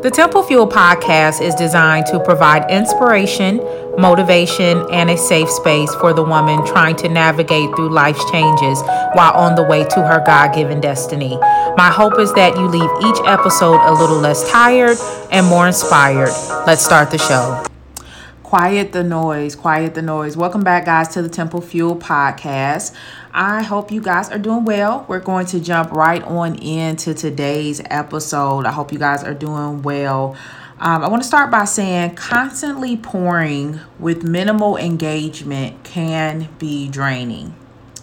The Temple Fuel podcast is designed to provide inspiration, motivation, and a safe space for the woman trying to navigate through life's changes while on the way to her God given destiny. My hope is that you leave each episode a little less tired and more inspired. Let's start the show. Quiet the noise, quiet the noise. Welcome back, guys, to the Temple Fuel podcast. I hope you guys are doing well. We're going to jump right on into today's episode. I hope you guys are doing well. Um, I want to start by saying constantly pouring with minimal engagement can be draining.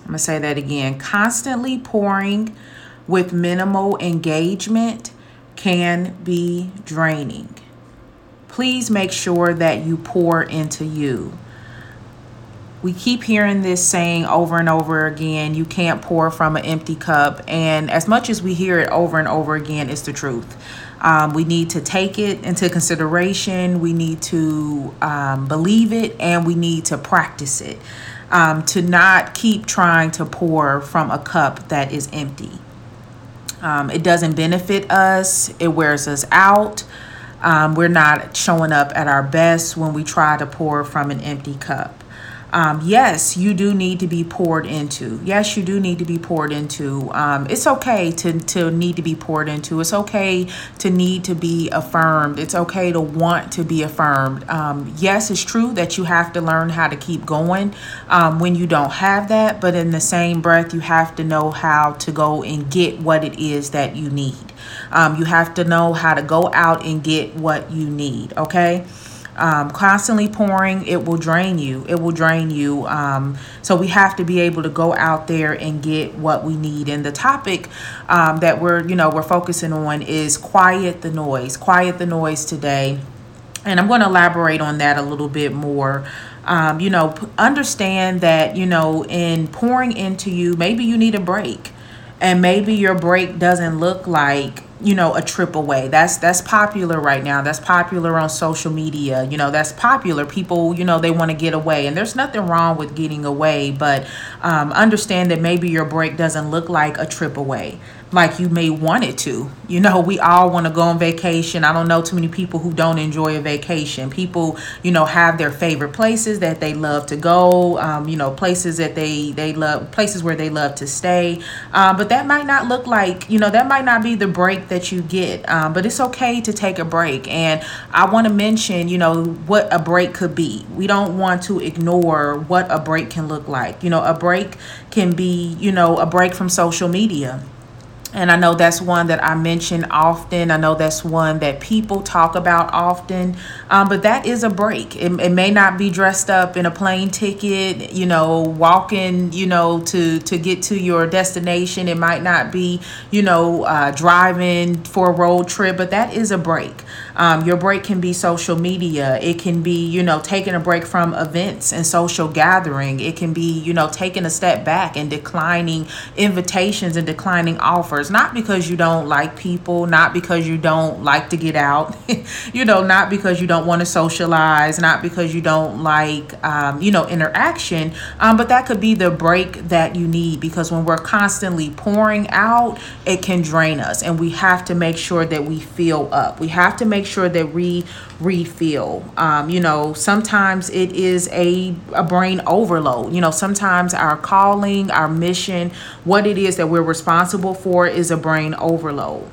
I'm going to say that again. Constantly pouring with minimal engagement can be draining. Please make sure that you pour into you. We keep hearing this saying over and over again you can't pour from an empty cup. And as much as we hear it over and over again it's the truth. Um, we need to take it into consideration. We need to um, believe it and we need to practice it. Um, to not keep trying to pour from a cup that is empty. Um, it doesn't benefit us. It wears us out um, we're not showing up at our best when we try to pour from an empty cup um, yes, you do need to be poured into. Yes, you do need to be poured into. Um, it's okay to, to need to be poured into. It's okay to need to be affirmed. It's okay to want to be affirmed. Um, yes, it's true that you have to learn how to keep going um, when you don't have that, but in the same breath, you have to know how to go and get what it is that you need. Um, you have to know how to go out and get what you need, okay? um, constantly pouring it will drain you. It will drain you. Um, so we have to be able to go out there and get what we need. And the topic um, that we're you know we're focusing on is quiet the noise quiet the noise today. And i'm going to elaborate on that a little bit more. Um, you know understand that you know in pouring into you maybe you need a break and maybe your break doesn't look like you know a trip away. That's that's popular right now. That's popular on social media. You know that's popular. People you know they want to get away. And there's nothing wrong with getting away but um, understand that maybe your break doesn't look like a trip away like you may want it to. You know, we all want to go on vacation. I don't know too many people who don't enjoy a vacation. People, you know, have their favorite places that they love to go. Um, you know, places that they they love, places where they love to stay. Um, but that might not look like, you know, that might not be the break that you get. Um, but it's okay to take a break. And I want to mention, you know, what a break could be. We don't want to ignore what a break can look like. You know, a break can be, you know, a break from social media and I know that's one that I mention often. I know that's one that people talk about often. Um, but that is a break. It, it may not be dressed up in a plane ticket, you know, walking, you know, to to get to your destination. It might not be, you know, uh, driving for a road trip, but that is a break. Um, your break can be social media. It can be, you know, taking a break from events and social gathering. It can be, you know, taking a step back and declining invitations and declining offers. Not because you don't like people, not because you don't like to get out, you know, not because you don't want to socialize, not because you don't like, um, you know, interaction, um, but that could be the break that you need because when we're constantly pouring out, it can drain us. And we have to make sure that we fill up. We have to make sure that we refill. Um, you know, sometimes it is a, a brain overload. You know, sometimes our calling, our mission, what it is that we're responsible for is a brain overload.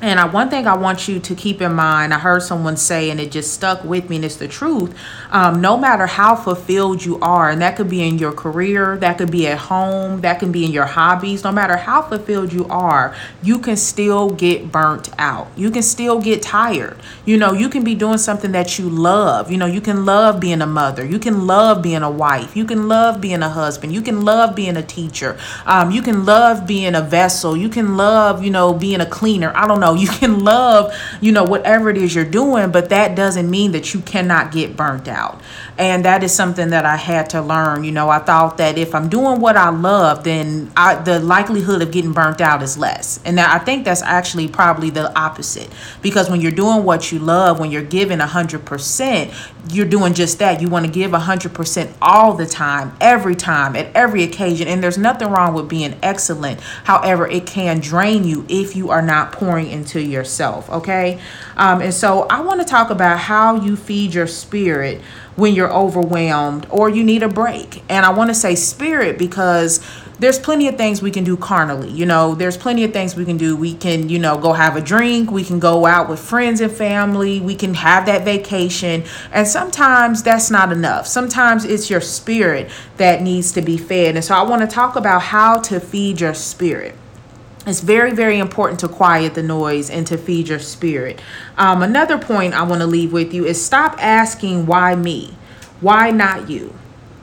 And I, one thing I want you to keep in mind, I heard someone say, and it just stuck with me, and it's the truth. Um, no matter how fulfilled you are, and that could be in your career, that could be at home, that can be in your hobbies, no matter how fulfilled you are, you can still get burnt out. You can still get tired. You know, you can be doing something that you love. You know, you can love being a mother, you can love being a wife, you can love being a husband, you can love being a teacher, um, you can love being a vessel, you can love, you know, being a cleaner. I don't know know, you can love, you know, whatever it is you're doing, but that doesn't mean that you cannot get burnt out. And that is something that I had to learn. You know, I thought that if I'm doing what I love, then I, the likelihood of getting burnt out is less. And I think that's actually probably the opposite. Because when you're doing what you love, when you're giving 100%, you're doing just that. You want to give 100% all the time, every time, at every occasion. And there's nothing wrong with being excellent. However, it can drain you if you are not pouring into yourself. Okay. Um, and so I want to talk about how you feed your spirit when you're overwhelmed or you need a break. And I want to say spirit because there's plenty of things we can do carnally. You know, there's plenty of things we can do. We can, you know, go have a drink. We can go out with friends and family. We can have that vacation. And sometimes that's not enough. Sometimes it's your spirit that needs to be fed. And so I want to talk about how to feed your spirit. It's very, very important to quiet the noise and to feed your spirit. Um, another point I want to leave with you is stop asking, why me? Why not you?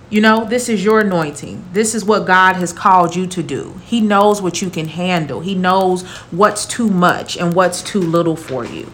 You know, this is your anointing. This is what God has called you to do. He knows what you can handle, He knows what's too much and what's too little for you.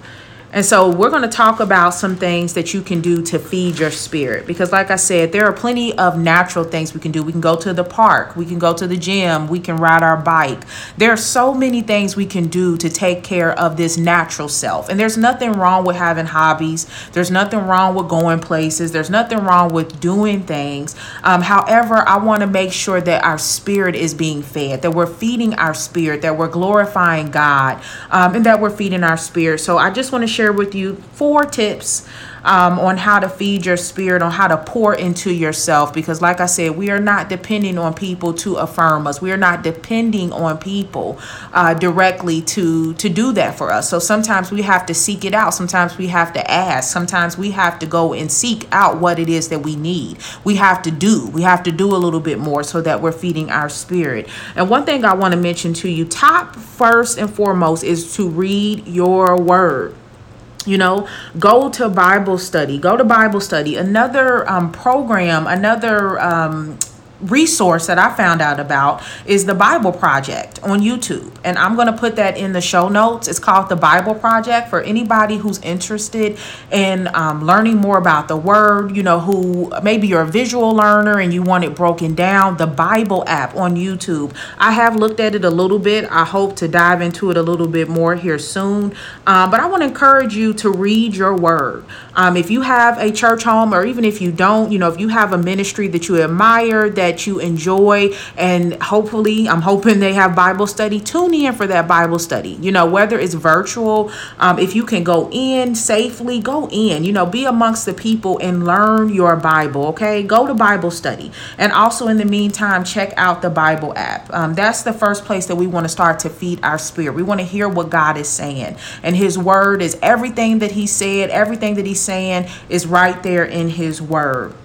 And so we're going to talk about some things that you can do to feed your spirit. Because, like I said, there are plenty of natural things we can do. We can go to the park, we can go to the gym, we can ride our bike. There are so many things we can do to take care of this natural self. And there's nothing wrong with having hobbies, there's nothing wrong with going places, there's nothing wrong with doing things. Um, however, I want to make sure that our spirit is being fed, that we're feeding our spirit, that we're glorifying God, um, and that we're feeding our spirit. So I just want to share share with you four tips um, on how to feed your spirit, on how to pour into yourself. Because, like I said, we are not depending on people to affirm us. We are not depending on people uh, directly to to do that for us. So sometimes we have to seek it out. Sometimes we have to ask. Sometimes we have to go and seek out what it is that we need. We have to do. We have to do a little bit more so that we're feeding our spirit. And one thing I want to mention to you, top first and foremost, is to read your word you know go to bible study go to bible study. Another um, program another um, resource that I found out about is the Bible Project on YouTube. And I'm going to put that in the show notes. It's called the Bible Project for anybody who's interested in um, learning more about the Word, you know, who maybe you're a visual learner and you want it broken down. The Bible app on YouTube. I have looked at it a little bit. I hope to dive into it a little bit more here soon. Um, but I want to encourage you to read your Word. Um, if you have a church home, or even if you don't, you know, if you have a ministry that you admire, that you enjoy, and hopefully, I'm hoping they have Bible study, tune in for that Bible study. You know, whether it's virtual, um, if you can go in safely, go in, you know, be amongst the people and learn your Bible, okay? Go to Bible study. And also, in the meantime, check out the Bible app. Um, that's the first place that we want to start to feed our spirit. We want to hear what God is saying. And His Word is everything that He said, everything that He's saying is right there in His Word.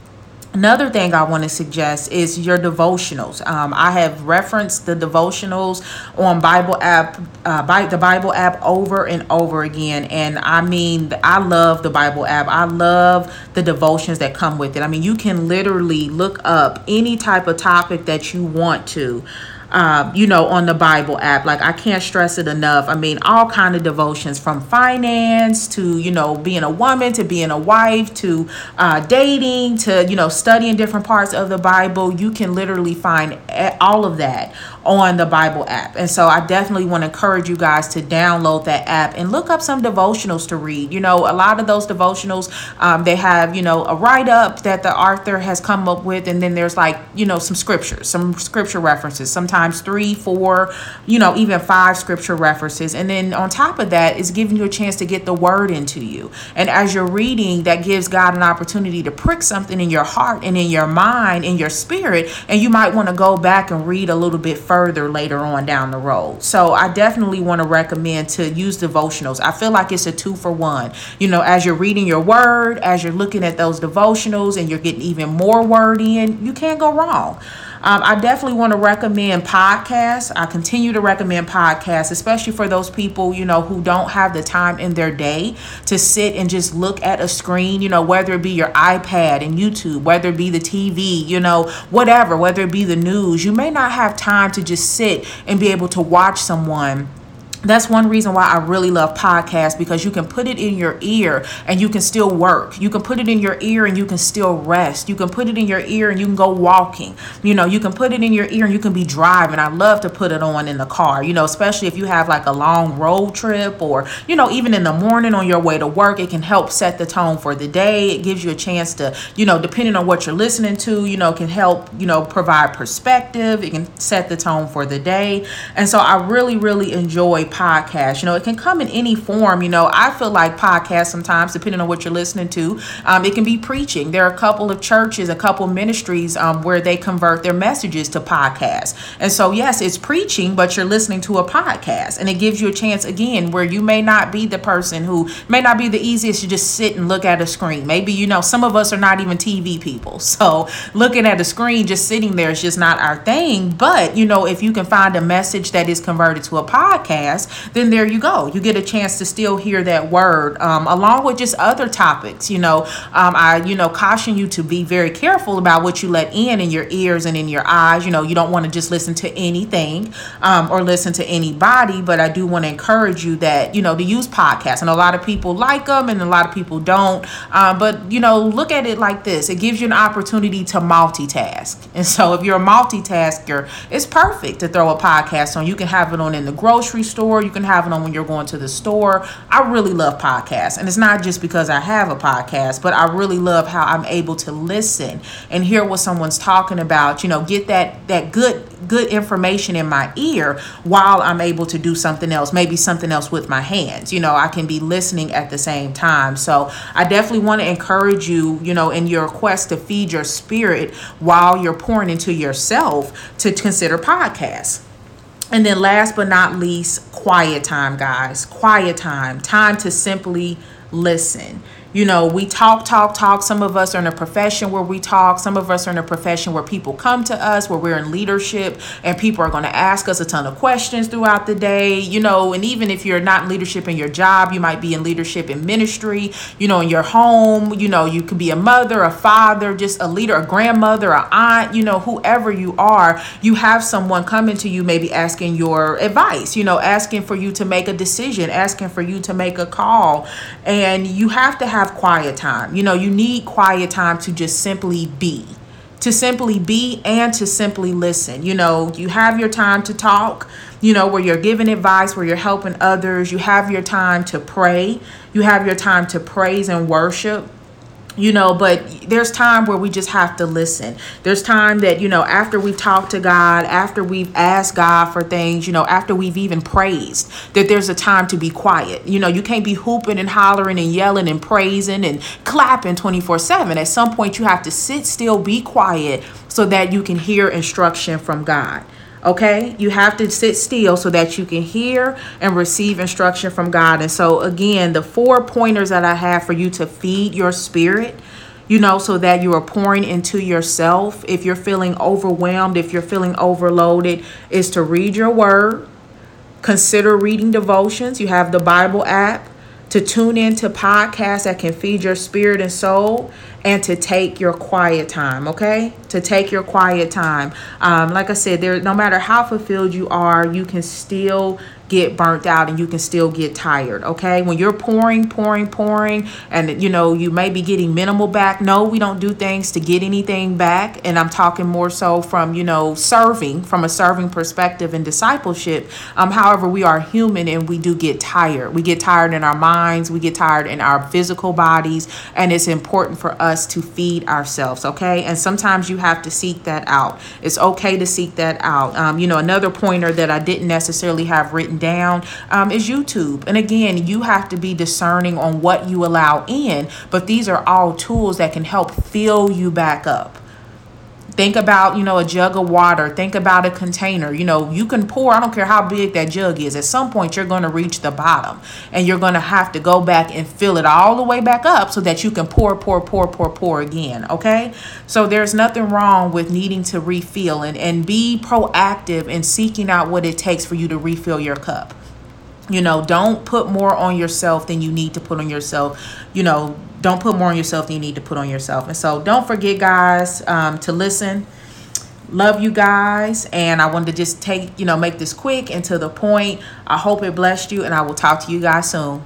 Another thing I want to suggest is your devotionals. Um, I have referenced the devotionals on Bible app, uh, by the Bible app over and over again, and I mean, I love the Bible app. I love the devotions that come with it. I mean, you can literally look up any type of topic that you want to uh, you know, on the Bible app. Like I can't stress it enough. I mean, all kind of devotions from finance to you know being a woman to being a wife to uh, dating to you know studying different parts of the Bible. You can literally find all of that on the Bible app. And so I definitely want to encourage you guys to download that app and look up some devotionals to read. You know, a lot of those devotionals, um, they have, you know, a write up that the author has come up with. And then there's like, you know, some scriptures, some scripture references, sometimes three, four, you know, even five scripture references. And then on top of that, is giving you a chance to get the word into you. And as you're reading, that gives God an opportunity to prick something in your heart and in your mind, in your spirit. And you might want to go back and read a little bit further further later on down the road. So I definitely want to recommend to use devotionals. I feel like it's a two for one. You know, as you're reading your word, as you're looking at those devotionals and you're getting even more word in, you can't go wrong. Um, I definitely want to recommend podcasts. I continue to recommend podcasts, especially for those people, you know, who don't have the time in their day to sit and just look at a screen, you know, whether it be your iPad and YouTube, whether it be the TV, you know, whatever, whether it be the news. You may not have time to just sit and be able to watch someone that's one reason why I really love podcasts because you can put it in your ear and you can still work. You can put it in your ear and you can still rest. You can put it in your ear and you can go walking. You know, you can put it in your ear and you can be driving. I love to put it on in the car, you know, especially if you have like a long road trip or, you know, even in the morning on your way to work, it can help set the tone for the day. It gives you a chance to, you know, depending on what you're listening to, you know, can help, you know, provide perspective. It can set the tone for the day. And so I really, really enjoy podcast. You know, it can come in any form. You know, I feel like podcasts sometimes, depending on what you're listening to, um, it can be preaching. There are a couple of churches, a couple ministries um, where they convert their messages to podcasts. And so, yes, it's preaching, but you're listening to a podcast. And it gives you a chance, again, where you may not be the person who may not be the easiest to just sit and look at a screen. Maybe, you know, some of us are not even TV people. So, looking at a screen, just sitting there is just not our thing. But, you know, if you can find a message that is converted to a podcast, then there you go. You get a chance to still hear that word, um, along with just other topics. You know, um, I, you know, caution you to be very careful about what you let in in your ears and in your eyes. You know, you don't want to just listen to anything um, or listen to anybody, but I do want to encourage you that, you know, to use podcasts. And a lot of people like them and a lot of people don't. Um, but, you know, look at it like this it gives you an opportunity to multitask. And so if you're a multitasker, it's perfect to throw a podcast on. You can have it on in the grocery store, you can have it on when you're going to the store. I really love podcasts. And it's not just because I have a podcast, but I really love how I'm able to listen and hear what someone's talking about, you know, get that that good good information in my ear while I'm able to do something else, maybe something else with my hands. You know, I can be listening at the same time. So I definitely want to encourage you, you know, in your quest to feed your spirit while you're pouring into yourself to consider podcasts. And then last but not least, quiet time, guys. Quiet time. Time to simply listen you know, we talk, talk, talk. Some of us are in a profession where we talk. Some of us are in a profession where people come to us, where we're in leadership, and people are going to ask us a ton of questions throughout the day. You know, and even if you're not in leadership in your job, you might be in leadership in ministry, you know, in your home. You know, you could be a mother, a father, just a leader, a grandmother, a aunt, you know, whoever you are, you have someone coming to you, maybe asking your advice, you know, asking for you to make a decision, asking for you to make a call. And you have to have have quiet time. You know, you need quiet time to just simply be. To simply be and to simply listen. You know, you have your time to talk, you know, where you're giving advice, where you're helping others. You have your time to pray. You have your time to praise and worship you know but there's time where we just have to listen. There's time that you know after we've talked to god after we've asked god for things you know after we've even praised that there's a time to be quiet. You know you can't be hooping and hollering and yelling and praising and clapping 24 7 at some point you have to sit still be quiet so that you can hear instruction from god Okay, you have to sit still so that you can hear and receive instruction from God. And so, again, the four pointers that I have for you to feed your spirit, you know, so that you are pouring into yourself. If you're feeling overwhelmed, if you're feeling overloaded, is to read your word, consider reading devotions. You have the Bible app to tune into podcasts that can feed your spirit and soul and to take your quiet time okay? To take your quiet time. Um, like i said there no matter how fulfilled you are you can still get burnt out and you can still get tired okay? When you're pouring pouring pouring and you know you may be getting minimal back no we don't do things to get anything back and i'm talking more so from you know serving from a serving perspective and discipleship. Um however we are human and we do get tired. We get tired in our minds we get tired in our physical bodies and it's important for us to feed ourselves okay? And sometimes you have to seek that out. It's okay to seek that out. Um, you know another pointer that i didn't necessarily have down um, is YouTube. And again, you have to be discerning on what you allow in, but these are all tools that can help fill you back up. Think about, you know, a jug of water. Think about a container. You know, you can pour, I don't care how big that jug is. At some point, you're going to reach the bottom and you're going to have to go back and fill it all the way back up so that you can pour, pour, pour, pour, pour again. Okay. So there's nothing wrong with needing to refill and, and be proactive in seeking out what it takes for you to refill your cup. You know, don't put more on yourself than you need to put on yourself. You know, don't put more on yourself than you need to put on yourself. And so don't forget, guys, um, to listen. Love you guys. And I wanted to just take, you know, make this quick and to the point. I hope it blessed you, and I will talk to you guys soon.